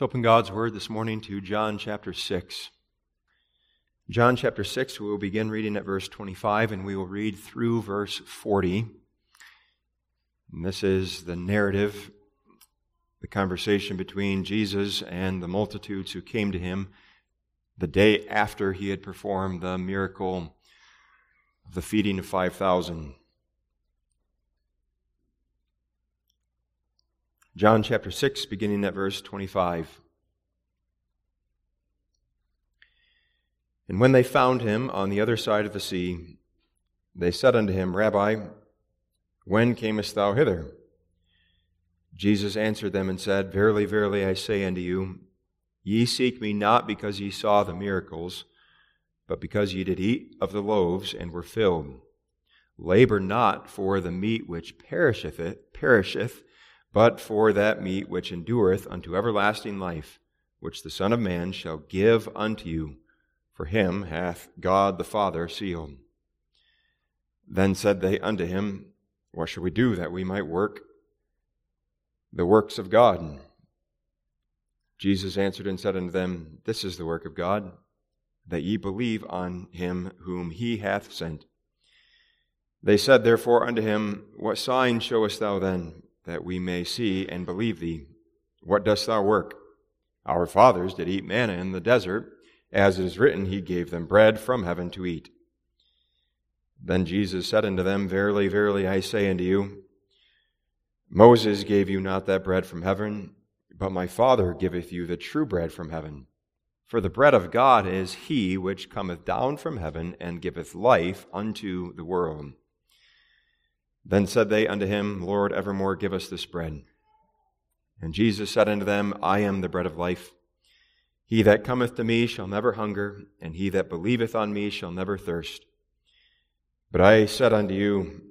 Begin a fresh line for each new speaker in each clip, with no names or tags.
Let's open God's Word this morning to John chapter 6. John chapter 6, we will begin reading at verse 25 and we will read through verse 40. And this is the narrative, the conversation between Jesus and the multitudes who came to him the day after he had performed the miracle of the feeding of 5,000. John chapter 6, beginning at verse 25. And when they found him on the other side of the sea, they said unto him, Rabbi, when camest thou hither? Jesus answered them and said, Verily, verily, I say unto you, ye seek me not because ye saw the miracles, but because ye did eat of the loaves and were filled. Labor not for the meat which perisheth, it, perisheth but for that meat which endureth unto everlasting life, which the Son of Man shall give unto you. For him hath God the Father sealed. Then said they unto him, What shall we do that we might work the works of God? Jesus answered and said unto them, This is the work of God, that ye believe on him whom he hath sent. They said therefore unto him, What sign showest thou then? That we may see and believe thee. What dost thou work? Our fathers did eat manna in the desert, as it is written, He gave them bread from heaven to eat. Then Jesus said unto them, Verily, verily, I say unto you, Moses gave you not that bread from heaven, but my Father giveth you the true bread from heaven. For the bread of God is he which cometh down from heaven and giveth life unto the world. Then said they unto him, Lord, evermore give us this bread. And Jesus said unto them, I am the bread of life. He that cometh to me shall never hunger, and he that believeth on me shall never thirst. But I said unto you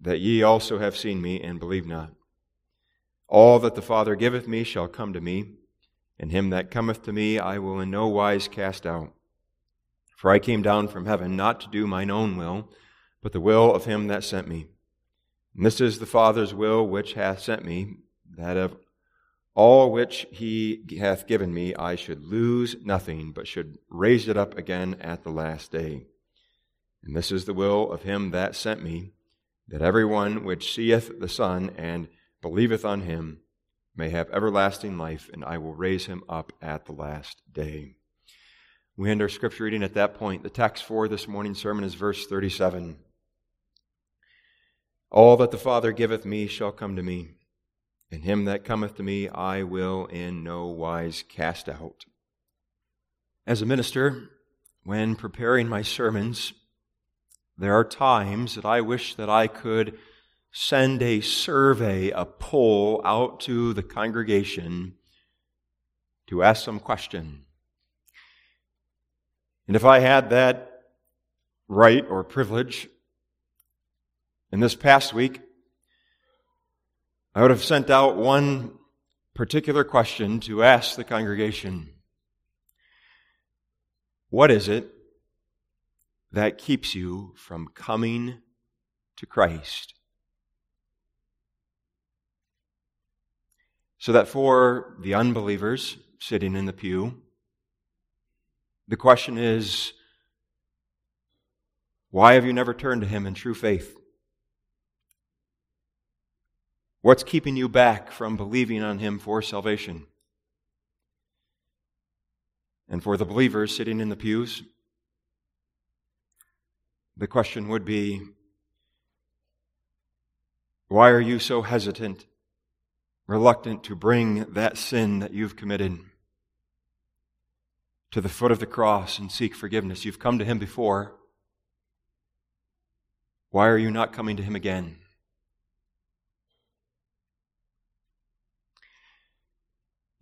that ye also have seen me, and believe not. All that the Father giveth me shall come to me, and him that cometh to me I will in no wise cast out. For I came down from heaven not to do mine own will, but the will of him that sent me. And this is the Father's will which hath sent me, that of all which he hath given me I should lose nothing, but should raise it up again at the last day. And this is the will of him that sent me, that every one which seeth the Son and believeth on him may have everlasting life, and I will raise him up at the last day. We end our scripture reading at that point. The text for this morning's sermon is verse 37. All that the Father giveth me shall come to me, and him that cometh to me I will in no wise cast out. As a minister, when preparing my sermons, there are times that I wish that I could send a survey, a poll out to the congregation to ask some question. And if I had that right or privilege, in this past week, I would have sent out one particular question to ask the congregation What is it that keeps you from coming to Christ? So that for the unbelievers sitting in the pew, the question is, why have you never turned to Him in true faith? What's keeping you back from believing on Him for salvation? And for the believers sitting in the pews, the question would be why are you so hesitant, reluctant to bring that sin that you've committed to the foot of the cross and seek forgiveness? You've come to Him before. Why are you not coming to Him again?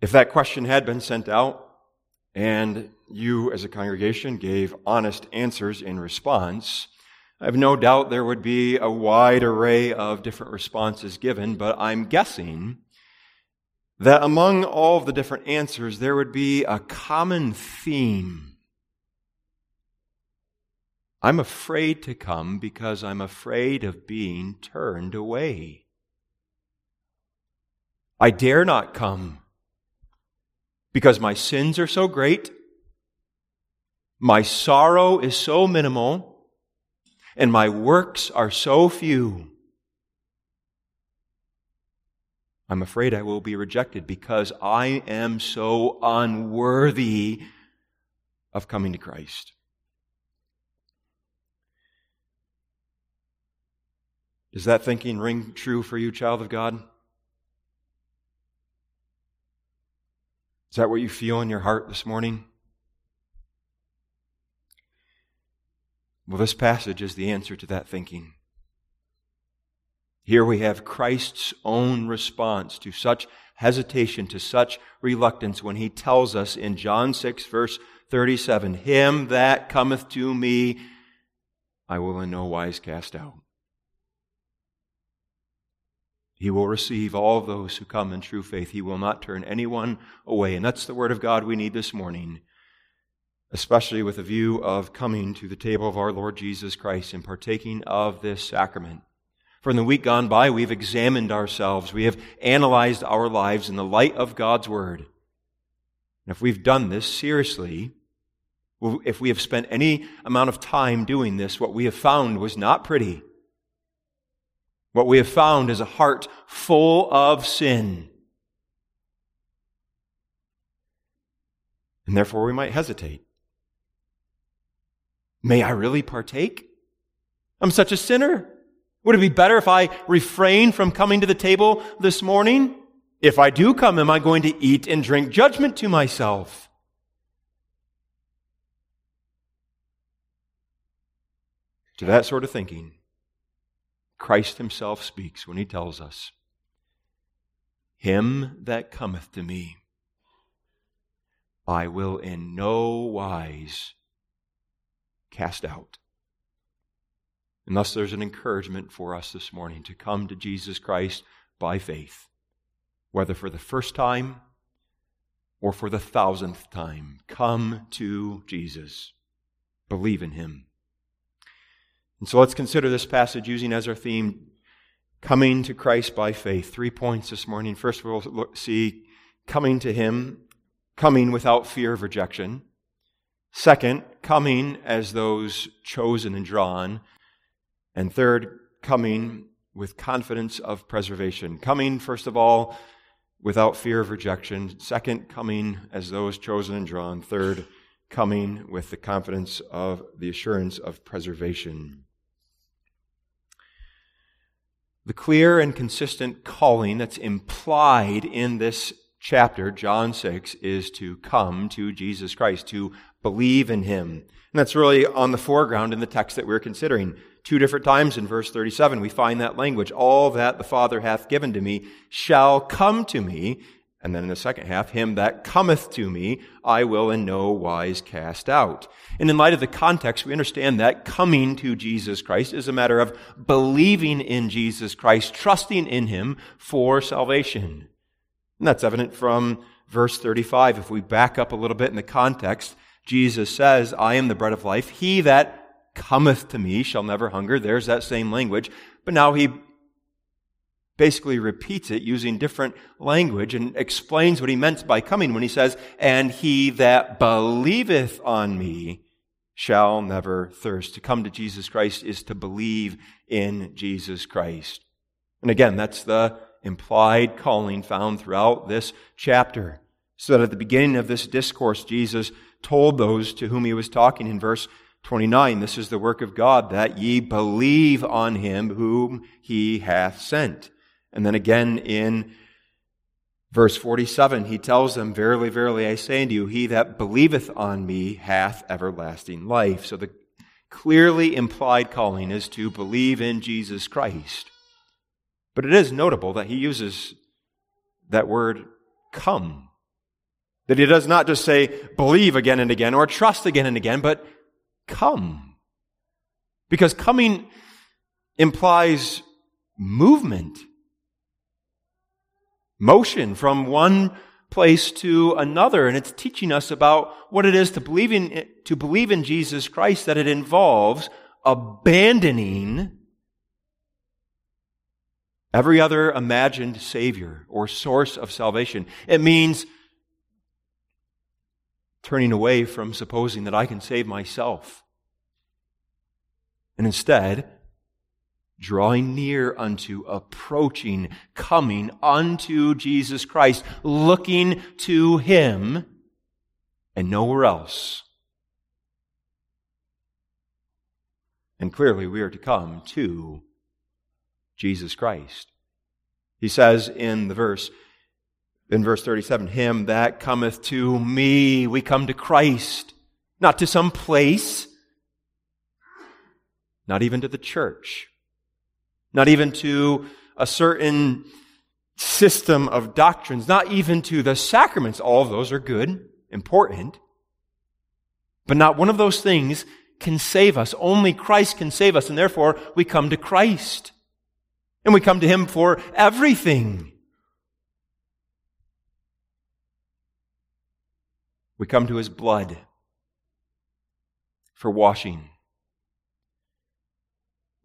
If that question had been sent out and you as a congregation gave honest answers in response, I have no doubt there would be a wide array of different responses given, but I'm guessing that among all of the different answers, there would be a common theme. I'm afraid to come because I'm afraid of being turned away. I dare not come because my sins are so great, my sorrow is so minimal, and my works are so few. I'm afraid I will be rejected because I am so unworthy of coming to Christ. Does that thinking ring true for you, child of God? Is that what you feel in your heart this morning? Well, this passage is the answer to that thinking. Here we have Christ's own response to such hesitation, to such reluctance, when he tells us in John 6, verse 37, Him that cometh to me, I will in no wise cast out. He will receive all those who come in true faith. He will not turn anyone away. And that's the word of God we need this morning, especially with a view of coming to the table of our Lord Jesus Christ and partaking of this sacrament. For in the week gone by, we've examined ourselves. We have analyzed our lives in the light of God's Word. And if we've done this seriously, if we have spent any amount of time doing this, what we have found was not pretty. What we have found is a heart full of sin. And therefore, we might hesitate. May I really partake? I'm such a sinner. Would it be better if I refrain from coming to the table this morning? If I do come, am I going to eat and drink judgment to myself? To that sort of thinking, Christ himself speaks when he tells us, Him that cometh to me, I will in no wise cast out. And thus, there's an encouragement for us this morning to come to Jesus Christ by faith, whether for the first time or for the thousandth time. Come to Jesus. Believe in him. And so let's consider this passage using as our theme coming to Christ by faith. Three points this morning. First, we'll see coming to him, coming without fear of rejection. Second, coming as those chosen and drawn. And third, coming with confidence of preservation. Coming, first of all, without fear of rejection. Second, coming as those chosen and drawn. Third, coming with the confidence of the assurance of preservation. The clear and consistent calling that's implied in this chapter, John 6, is to come to Jesus Christ, to believe in him. And that's really on the foreground in the text that we're considering. Two different times in verse 37, we find that language. All that the Father hath given to me shall come to me. And then in the second half, him that cometh to me, I will in no wise cast out. And in light of the context, we understand that coming to Jesus Christ is a matter of believing in Jesus Christ, trusting in him for salvation. And that's evident from verse 35. If we back up a little bit in the context, Jesus says, I am the bread of life. He that cometh to me shall never hunger. There's that same language. But now he basically repeats it using different language and explains what he meant by coming when he says, And he that believeth on me shall never thirst. To come to Jesus Christ is to believe in Jesus Christ. And again, that's the implied calling found throughout this chapter. So that at the beginning of this discourse, Jesus told those to whom he was talking in verse 29, this is the work of God, that ye believe on him whom he hath sent. And then again in verse 47, he tells them, Verily, verily, I say unto you, he that believeth on me hath everlasting life. So the clearly implied calling is to believe in Jesus Christ. But it is notable that he uses that word come. That he does not just say believe again and again or trust again and again, but come. Because coming implies movement, motion from one place to another. And it's teaching us about what it is to believe in, to believe in Jesus Christ, that it involves abandoning every other imagined Savior or source of salvation. It means turning away from supposing that I can save myself. And instead, drawing near unto, approaching, coming unto Jesus Christ, looking to Him and nowhere else. And clearly, we are to come to Jesus Christ. He says in the verse, in verse 37, Him that cometh to me. We come to Christ, not to some place, not even to the church, not even to a certain system of doctrines, not even to the sacraments. All of those are good, important. But not one of those things can save us. Only Christ can save us, and therefore we come to Christ. And we come to Him for everything. We come to His blood for washing.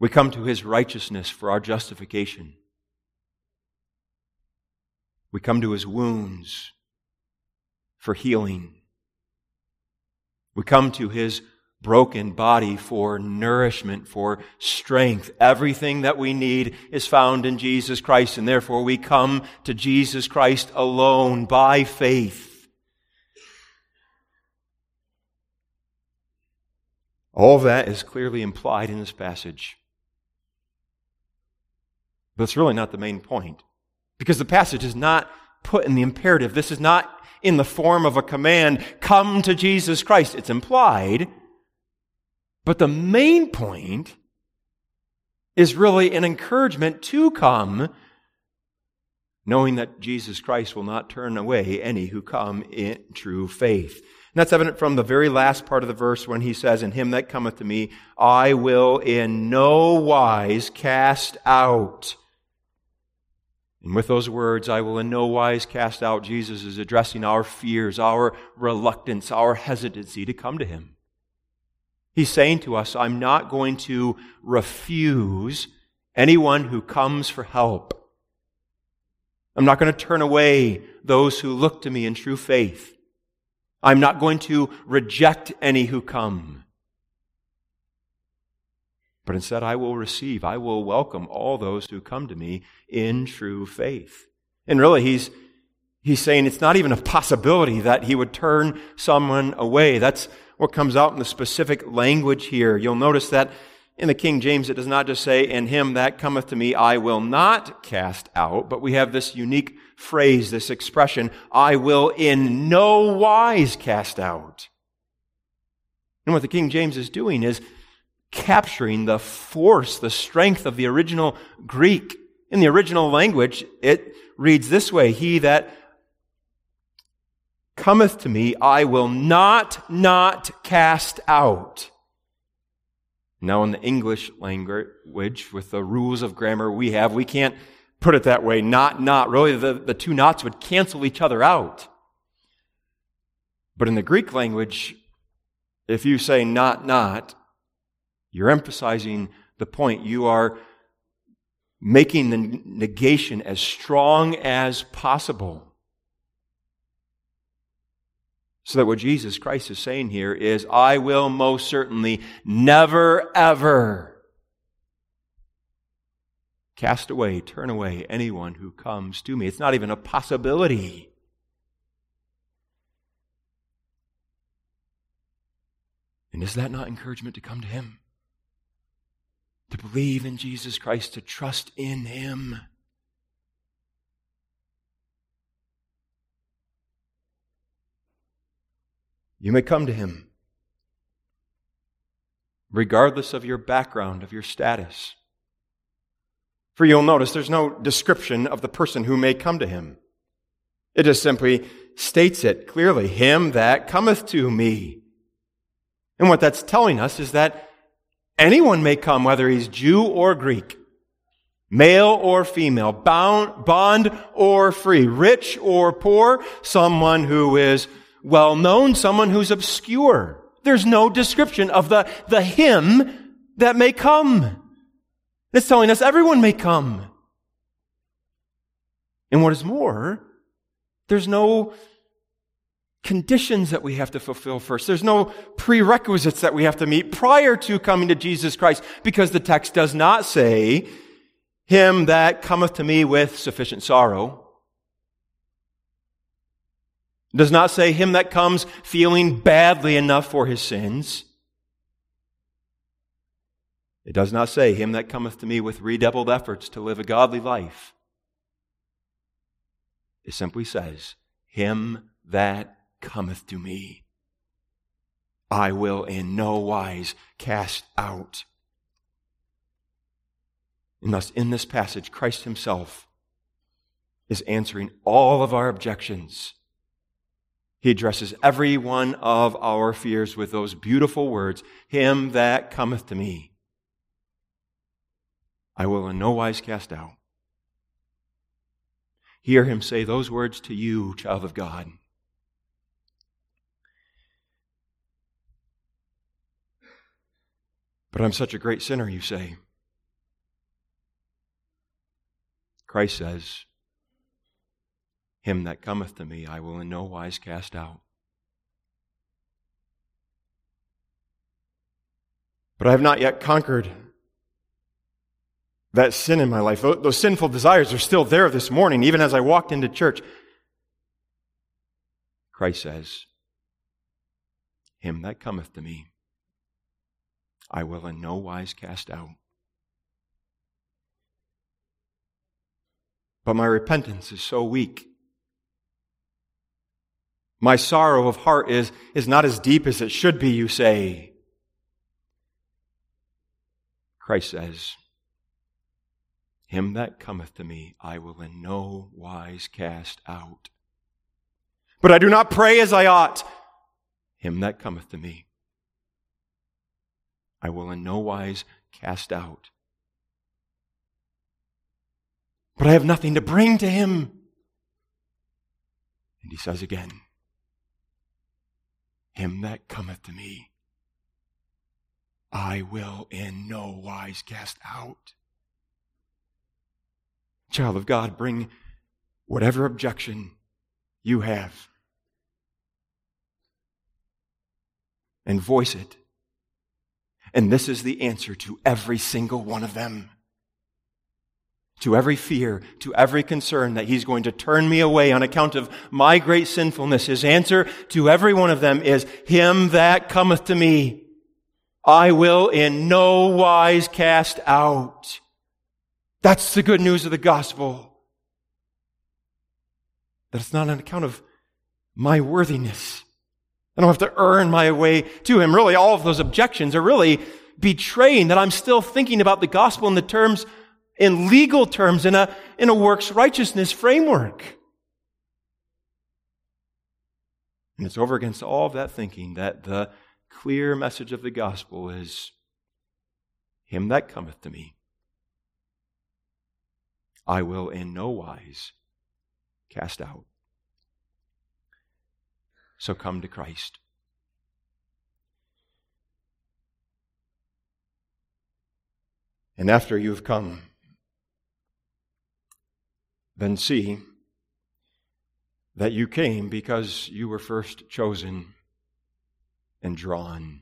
We come to His righteousness for our justification. We come to His wounds for healing. We come to His broken body for nourishment, for strength. Everything that we need is found in Jesus Christ, and therefore we come to Jesus Christ alone by faith. All that is clearly implied in this passage. But it's really not the main point. Because the passage is not put in the imperative. This is not in the form of a command, come to Jesus Christ. It's implied. But the main point is really an encouragement to come, knowing that Jesus Christ will not turn away any who come in true faith. And that's evident from the very last part of the verse when he says, In him that cometh to me, I will in no wise cast out. And with those words, I will in no wise cast out, Jesus is addressing our fears, our reluctance, our hesitancy to come to him. He's saying to us, I'm not going to refuse anyone who comes for help. I'm not going to turn away those who look to me in true faith. I'm not going to reject any who come. But instead, I will receive, I will welcome all those who come to me in true faith. And really, he's, he's saying it's not even a possibility that he would turn someone away. That's, what comes out in the specific language here. You'll notice that in the King James, it does not just say, In him that cometh to me, I will not cast out, but we have this unique phrase, this expression, I will in no wise cast out. And what the King James is doing is capturing the force, the strength of the original Greek. In the original language, it reads this way He that cometh to me, I will not, not cast out. Now, in the English language, with the rules of grammar we have, we can't put it that way. Not, not. Really, the, the two nots would cancel each other out. But in the Greek language, if you say not, not, you're emphasizing the point. You are making the negation as strong as possible. So that what Jesus Christ is saying here is, I will most certainly never, ever cast away, turn away anyone who comes to me. It's not even a possibility. And is that not encouragement to come to Him? Believe in Jesus Christ, to trust in Him? You may come to him, regardless of your background, of your status. For you'll notice there's no description of the person who may come to him. It just simply states it clearly Him that cometh to me. And what that's telling us is that anyone may come, whether he's Jew or Greek, male or female, bound, bond or free, rich or poor, someone who is well known, someone who's obscure. There's no description of the, the him that may come. It's telling us everyone may come. And what is more, there's no conditions that we have to fulfill first. There's no prerequisites that we have to meet prior to coming to Jesus Christ because the text does not say, Him that cometh to me with sufficient sorrow. It does not say him that comes feeling badly enough for his sins. It does not say him that cometh to me with redoubled efforts to live a godly life. It simply says, him that cometh to me, I will in no wise cast out. And thus, in this passage, Christ Himself is answering all of our objections. He addresses every one of our fears with those beautiful words Him that cometh to me, I will in no wise cast out. Hear Him say those words to you, child of God. But I'm such a great sinner, you say. Christ says, Him that cometh to me, I will in no wise cast out. But I have not yet conquered that sin in my life. Those sinful desires are still there this morning, even as I walked into church. Christ says, Him that cometh to me, I will in no wise cast out. But my repentance is so weak. My sorrow of heart is, is not as deep as it should be, you say. Christ says, Him that cometh to me, I will in no wise cast out. But I do not pray as I ought. Him that cometh to me, I will in no wise cast out. But I have nothing to bring to him. And he says again, Him that cometh to me, I will in no wise cast out. Child of God, bring whatever objection you have and voice it and this is the answer to every single one of them. To every fear, to every concern that he's going to turn me away on account of my great sinfulness. His answer to every one of them is, Him that cometh to me, I will in no wise cast out. That's the good news of the gospel. That it's not on account of my worthiness. I don't have to earn my way to him. Really, all of those objections are really betraying that I'm still thinking about the gospel in the terms, in legal terms, in a, in a works righteousness framework. And it's over against all of that thinking that the clear message of the gospel is Him that cometh to me, I will in no wise cast out. So come to Christ. And after you've come, then see that you came because you were first chosen and drawn.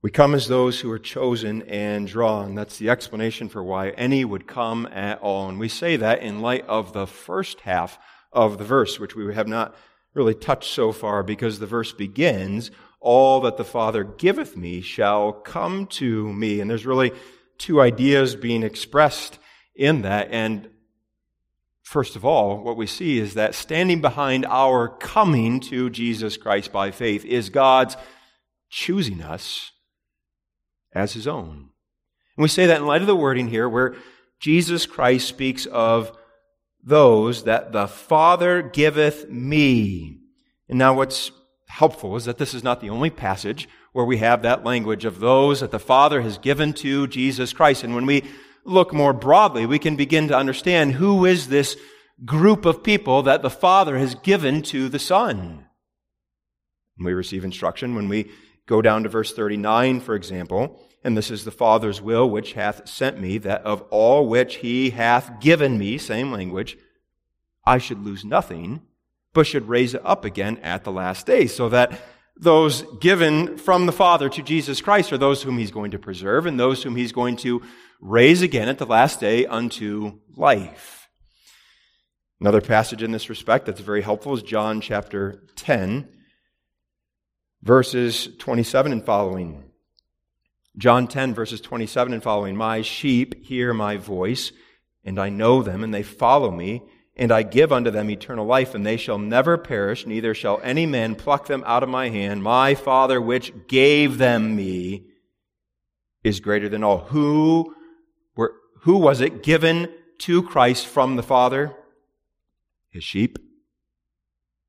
We come as those who are chosen and drawn. That's the explanation for why any would come at all. And we say that in light of the first half of the verse, which we have not really touched so far because the verse begins, All that the Father giveth me shall come to me. And there's really two ideas being expressed in that. And first of all, what we see is that standing behind our coming to Jesus Christ by faith is God's choosing us as his own. And we say that in light of the wording here where Jesus Christ speaks of those that the Father giveth me. And now what's helpful is that this is not the only passage where we have that language of those that the Father has given to Jesus Christ. And when we look more broadly, we can begin to understand who is this group of people that the Father has given to the Son. We receive instruction when we go down to verse 39, for example, and this is the Father's will which hath sent me, that of all which he hath given me, same language, I should lose nothing, but should raise it up again at the last day, so that those given from the Father to Jesus Christ are those whom he's going to preserve and those whom he's going to raise again at the last day unto life. Another passage in this respect that's very helpful is John chapter 10, verses 27 and following. John 10, verses 27 and following. My sheep hear my voice, and I know them, and they follow me and I give unto them eternal life, and they shall never perish, neither shall any man pluck them out of my hand. My Father, which gave them me, is greater than all. Who were, who was it given to Christ from the Father? His sheep.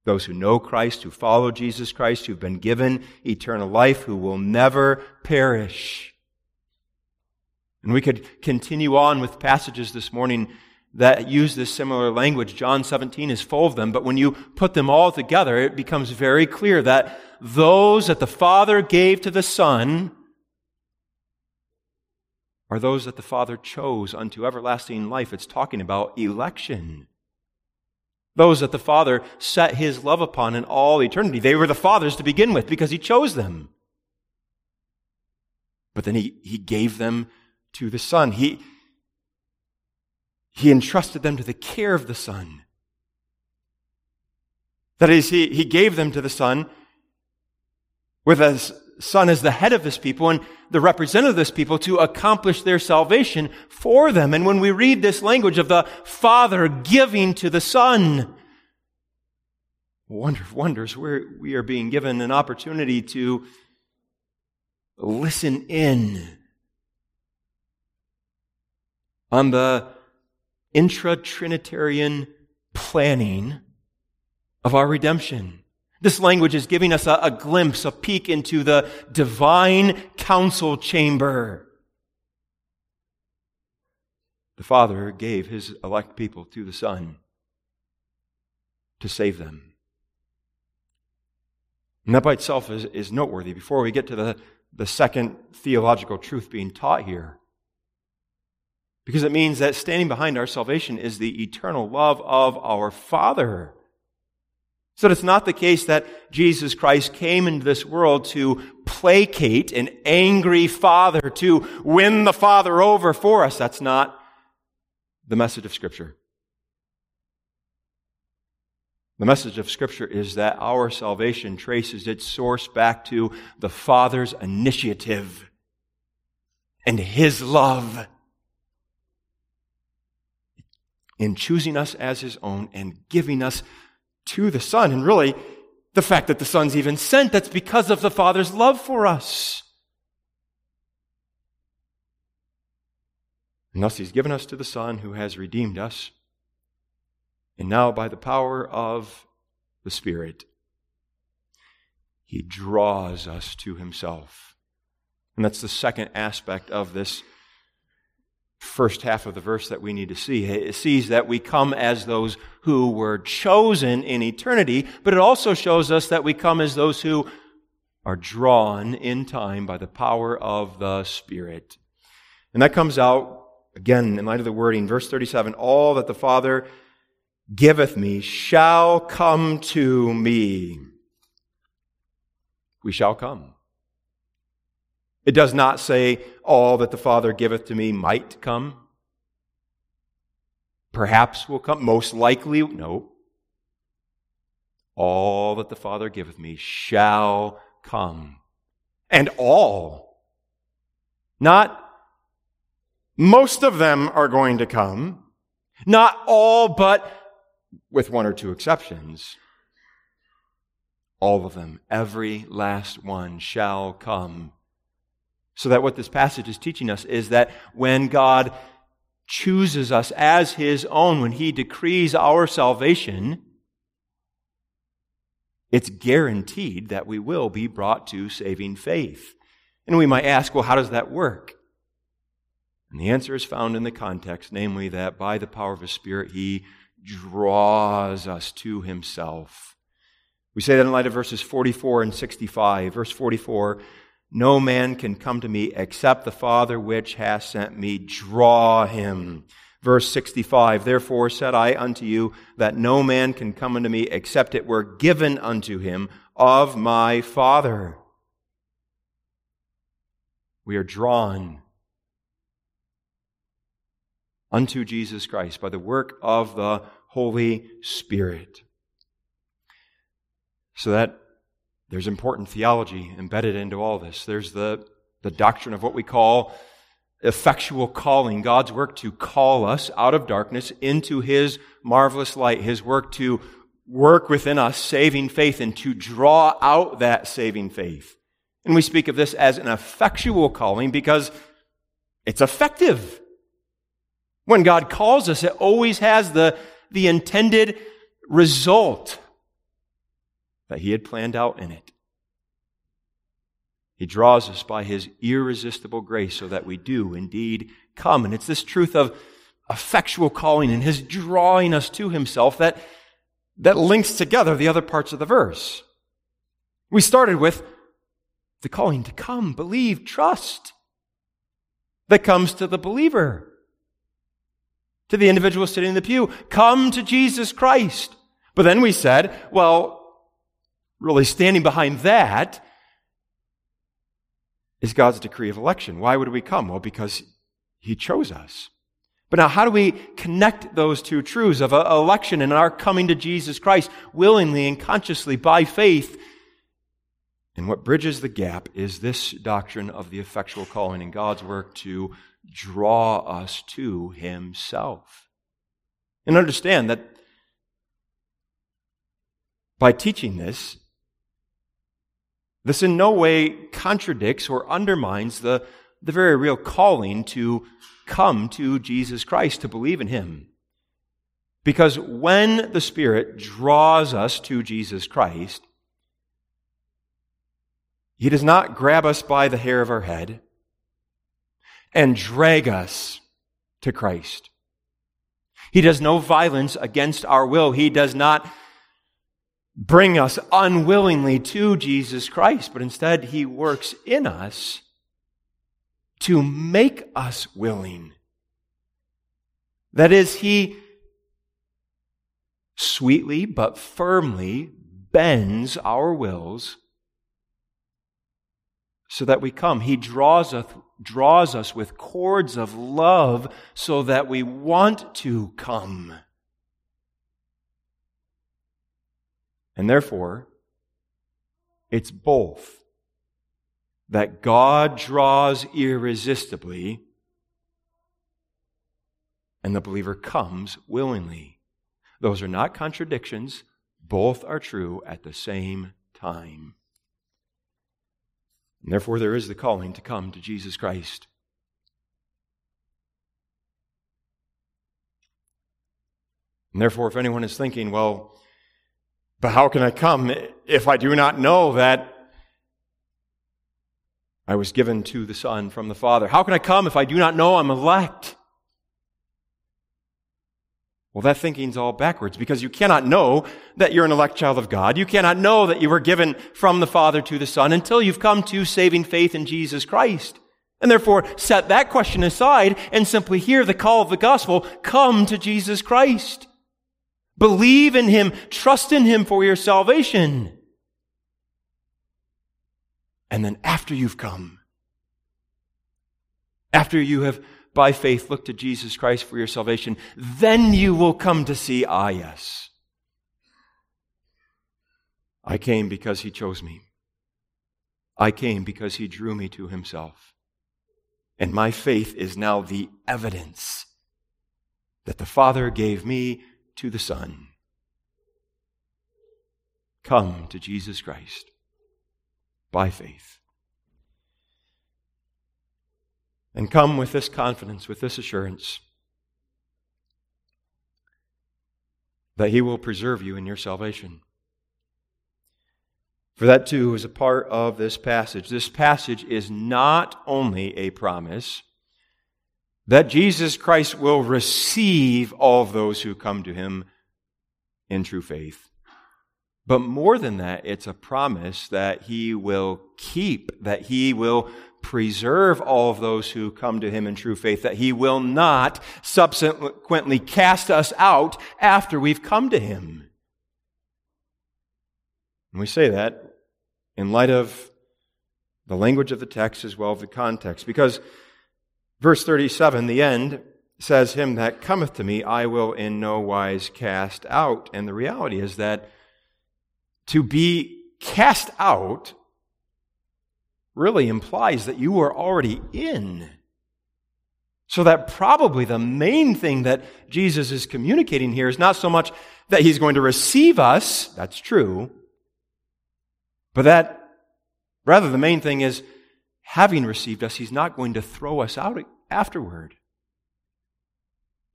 Those who know Christ, who follow Jesus Christ, who've been given eternal life, who will never perish. And we could continue on with passages this morning that use this similar language. John 17 is full of them, but when you put them all together, it becomes very clear that those that the Father gave to the Son are those that the Father chose unto everlasting life. It's talking about election. Those that the Father set his love upon in all eternity. They were the Father's to begin with because he chose them. But then he, he gave them to the Son. He, he entrusted them to the care of the Son. That is, he, he gave them to the Son with the Son as the head of this people and the representative of this people to accomplish their salvation for them. And when we read this language of the Father giving to the Son, wonder wonders, where we are being given an opportunity to listen in on the intra Trinitarian planning of our redemption. This language is giving us a, a, glimpse, a peek into the divine council chamber. The Father gave his elect people to the Son to save them. And that by itself is, is noteworthy. Before we get to the, the second theological truth being taught here, because it means that standing behind our salvation is the eternal love of our Father. So it's not the case that Jesus Christ came into this world to placate an angry father, to win the father over for us. That's not the message of Scripture. The message of Scripture is that our salvation traces its source back to the Father's initiative and His love in choosing us as his own and giving us to the Son. And really, the fact that the Son's even sent, that's because of the Father's love for us. And thus, he's given us to the Son who has redeemed us. And now, by the power of the Spirit, he draws us to himself. And that's the second aspect of this first half of the verse that we need to see. It sees that we come as those who were chosen in eternity, but it also shows us that we come as those who are drawn in time by the power of the Spirit. And that comes out, again, in light of the wording, verse 37 All that the Father giveth me shall come to me. We shall come. It does not say, All that the Father giveth to me might come. Perhaps will come. Most likely, no. All that the Father giveth me shall come. And all. Not most of them are going to come. Not all, but with one or two exceptions. All of them, every last one shall come so that what this passage is teaching us is that when God chooses us as his own, when he decrees our salvation, it's guaranteed that we will be brought to saving faith. And we might ask, well, how does that work? And the answer is found in the context, namely that by the power of his Spirit, he draws us to himself. We say that in light of verses 44 and 65. Verse 44 no man can come to me except the Father which has sent me draw him. Verse 65 Therefore said I unto you that no man can come unto me except it were given unto him of my Father. We are drawn unto Jesus Christ by the work of the Holy Spirit. So that there's important theology embedded into all this. There's the, the doctrine of what we call effectual calling, God's work to call us out of darkness into His marvelous light, His work to work within us saving faith and to draw out that saving faith. And we speak of this as an effectual calling because it's effective. When God calls us, it always has the, the intended result that He had planned out in it. He draws us by his irresistible grace so that we do indeed come. And it's this truth of effectual calling and his drawing us to himself that, that links together the other parts of the verse. We started with the calling to come, believe, trust that comes to the believer, to the individual sitting in the pew. Come to Jesus Christ. But then we said, well, really standing behind that is God's decree of election. Why would we come? Well, because He chose us. But now, how do we connect those two truths of election and our coming to Jesus Christ willingly and consciously by faith? And what bridges the gap is this doctrine of the effectual calling in God's work to draw us to Himself. And understand that by teaching this, this in no way contradicts or undermines the, the very real calling to come to Jesus Christ, to believe in Him. Because when the Spirit draws us to Jesus Christ, He does not grab us by the hair of our head and drag us to Christ. He does no violence against our will. He does not bring us unwillingly to Jesus Christ, but instead he works in us to make us willing. That is, he sweetly but firmly bends our wills so that we come. He draws us, draws us with cords of love so that we want to come. And therefore, it's both that God draws irresistibly and the believer comes willingly. Those are not contradictions, both are true at the same time. And therefore, there is the calling to come to Jesus Christ. And therefore, if anyone is thinking, well, but how can I come if I do not know that I was given to the Son from the Father? How can I come if I do not know I'm elect? Well, that thinking's all backwards because you cannot know that you're an elect child of God. You cannot know that you were given from the Father to the Son until you've come to saving faith in Jesus Christ. And therefore, set that question aside and simply hear the call of the gospel, come to Jesus Christ. Believe in Him. Trust in Him for your salvation. And then after you've come, after you have by faith looked to Jesus Christ for your salvation, then you will come to see, ah, yes. I came because He chose me. I came because He drew me to Himself. And my faith is now the evidence that the Father gave me to the Son. Come to Jesus Christ by faith. And come with this confidence, with this assurance that He will preserve you in your salvation. For that too is a part of this passage. This passage is not only a promise that Jesus Christ will receive all those who come to him in true faith. But more than that, it's a promise that he will keep, that he will preserve all of those who come to him in true faith, that he will not subsequently cast us out after we've come to him. And we say that in light of the language of the text as well as the context, because verse 37, the end, says, Him that cometh to me, I will in no wise cast out. And the reality is that to be cast out really implies that you were already in. So that probably the main thing that Jesus is communicating here is not so much that he's going to receive us, that's true, but that rather the main thing is having received us, he's not going to throw us out afterward.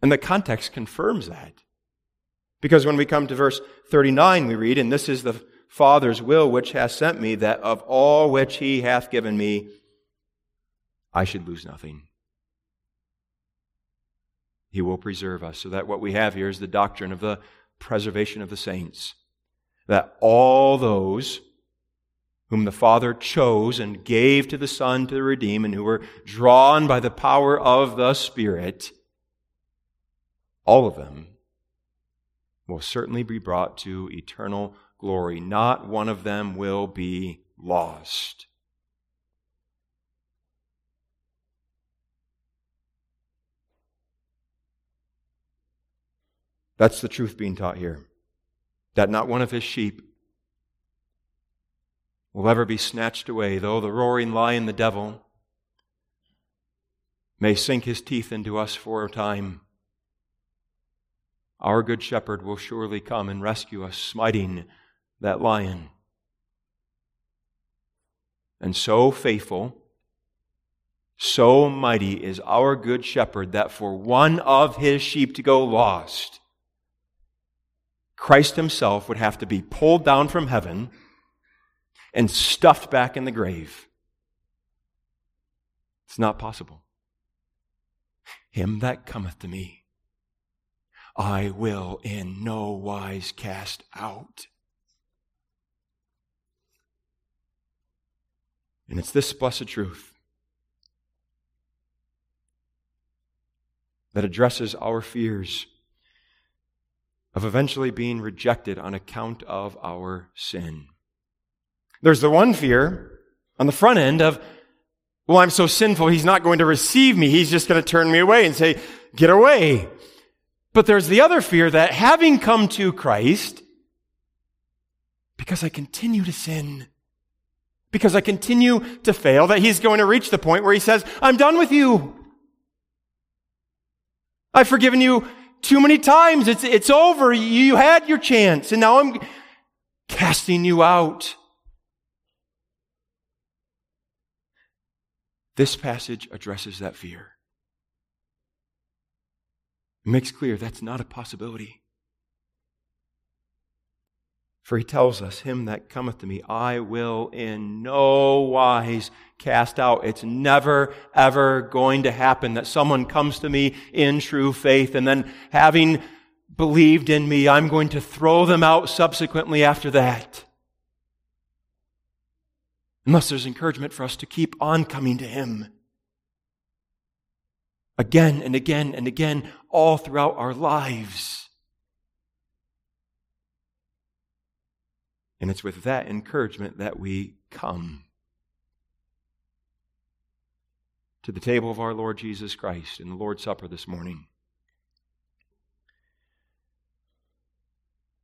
And the context confirms that. Because when we come to verse 39, we read, And this is the Father's will which hath sent me, that of all which he hath given me, I should lose nothing. He will preserve us. So that what we have here is the doctrine of the preservation of the saints. That all those whom the Father chose and gave to the Son to redeem, and who were drawn by the power of the Spirit, all of them will certainly be brought to eternal glory. Not one of them will be lost. That's the truth being taught here. That not one of his sheep will ever be snatched away, though the roaring lion, the devil, may sink his teeth into us for a time. Our good shepherd will surely come and rescue us, smiting that lion. And so faithful, so mighty is our good shepherd that for one of his sheep to go lost, Christ himself would have to be pulled down from heaven and stuffed back in the grave. It's not possible. Him that cometh to me, I will in no wise cast out. And it's this blessed truth that addresses our fears of eventually being rejected on account of our sin. There's the one fear on the front end of, well, I'm so sinful, he's not going to receive me. He's just going to turn me away and say, get away. But there's the other fear that having come to Christ, because I continue to sin, because I continue to fail, that he's going to reach the point where he says, I'm done with you. I've forgiven you too many times. It's, it's over. You had your chance, and now I'm casting you out. This passage addresses that fear. It makes clear that's not a possibility. For he tells us, Him that cometh to me, I will in no wise cast out. It's never, ever going to happen that someone comes to me in true faith and then having believed in me, I'm going to throw them out subsequently after that. Unless there's encouragement for us to keep on coming to Him again and again and again all throughout our lives. And it's with that encouragement that we come to the table of our Lord Jesus Christ in the Lord's Supper this morning.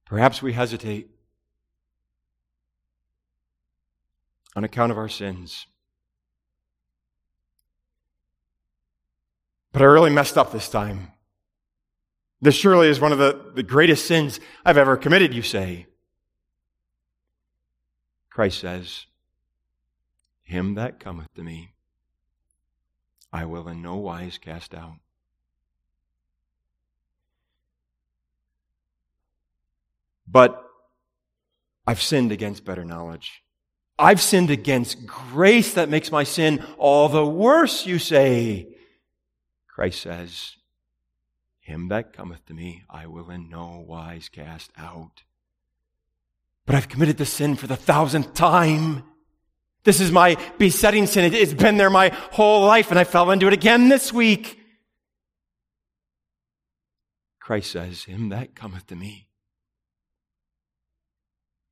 Perhaps we hesitate on account of our sins. But I really messed up this time. This surely is one of the, the greatest sins I've ever committed, you say. Christ says, Him that cometh to me, I will in no wise cast out. But I've sinned against better knowledge. I've sinned against grace that makes my sin all the worse, you say. Christ says, Him that cometh to me, I will in no wise cast out. But I've committed the sin for the thousandth time.
This is my besetting sin. It's been there my whole life, and I fell into it again this week. Christ says, Him that cometh to me,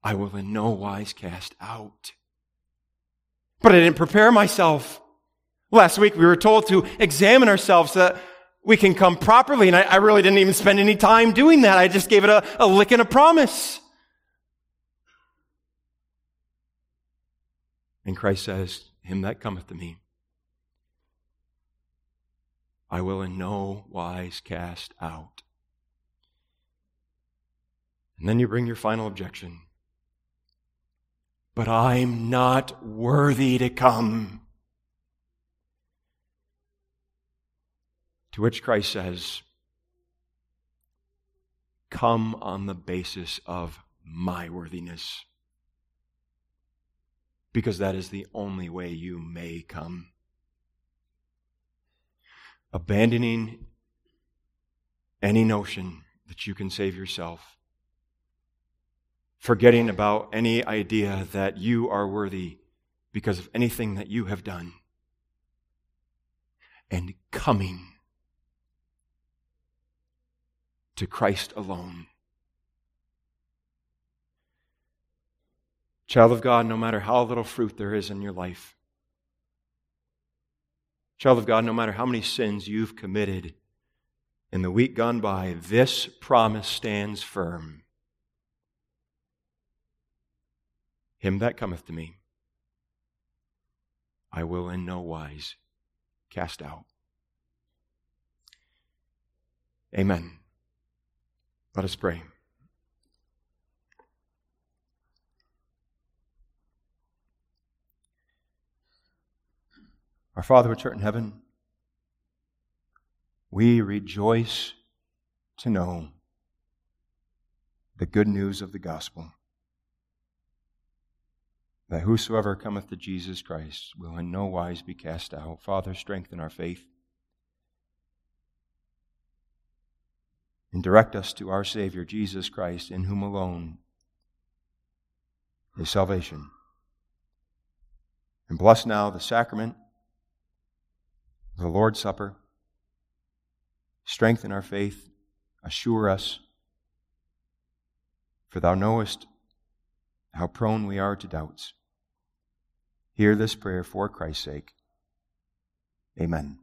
I will in no wise cast out. But I didn't prepare myself. Last week we were told to examine ourselves so that we can come properly, and I, I really didn't even spend any time doing that. I just gave it a, a lick and a promise. And Christ says, Him that cometh to me, I will in no wise cast out. And then you bring your final objection. But I'm not worthy to come. To which Christ says, Come on the basis of my worthiness because that is the only way you may come. Abandoning any notion that you can save yourself, forgetting about any idea that you are worthy because of anything that you have done, and coming to Christ alone. Child of God, no matter how little fruit there is in your life, child of God, no matter how many sins you've committed in the week gone by, this promise stands firm. Him that cometh to me, I will in no wise cast out. Amen. Let us pray. Our Father which art in heaven, we rejoice to know the good news of the gospel that whosoever cometh to Jesus Christ will in no wise be cast out. Father, strengthen our faith and direct us to our Savior, Jesus Christ, in whom alone is salvation. And bless now the sacrament the Lord's Supper. Strengthen our faith, assure us, for thou knowest how prone we are to doubts. Hear this prayer for Christ's sake. Amen.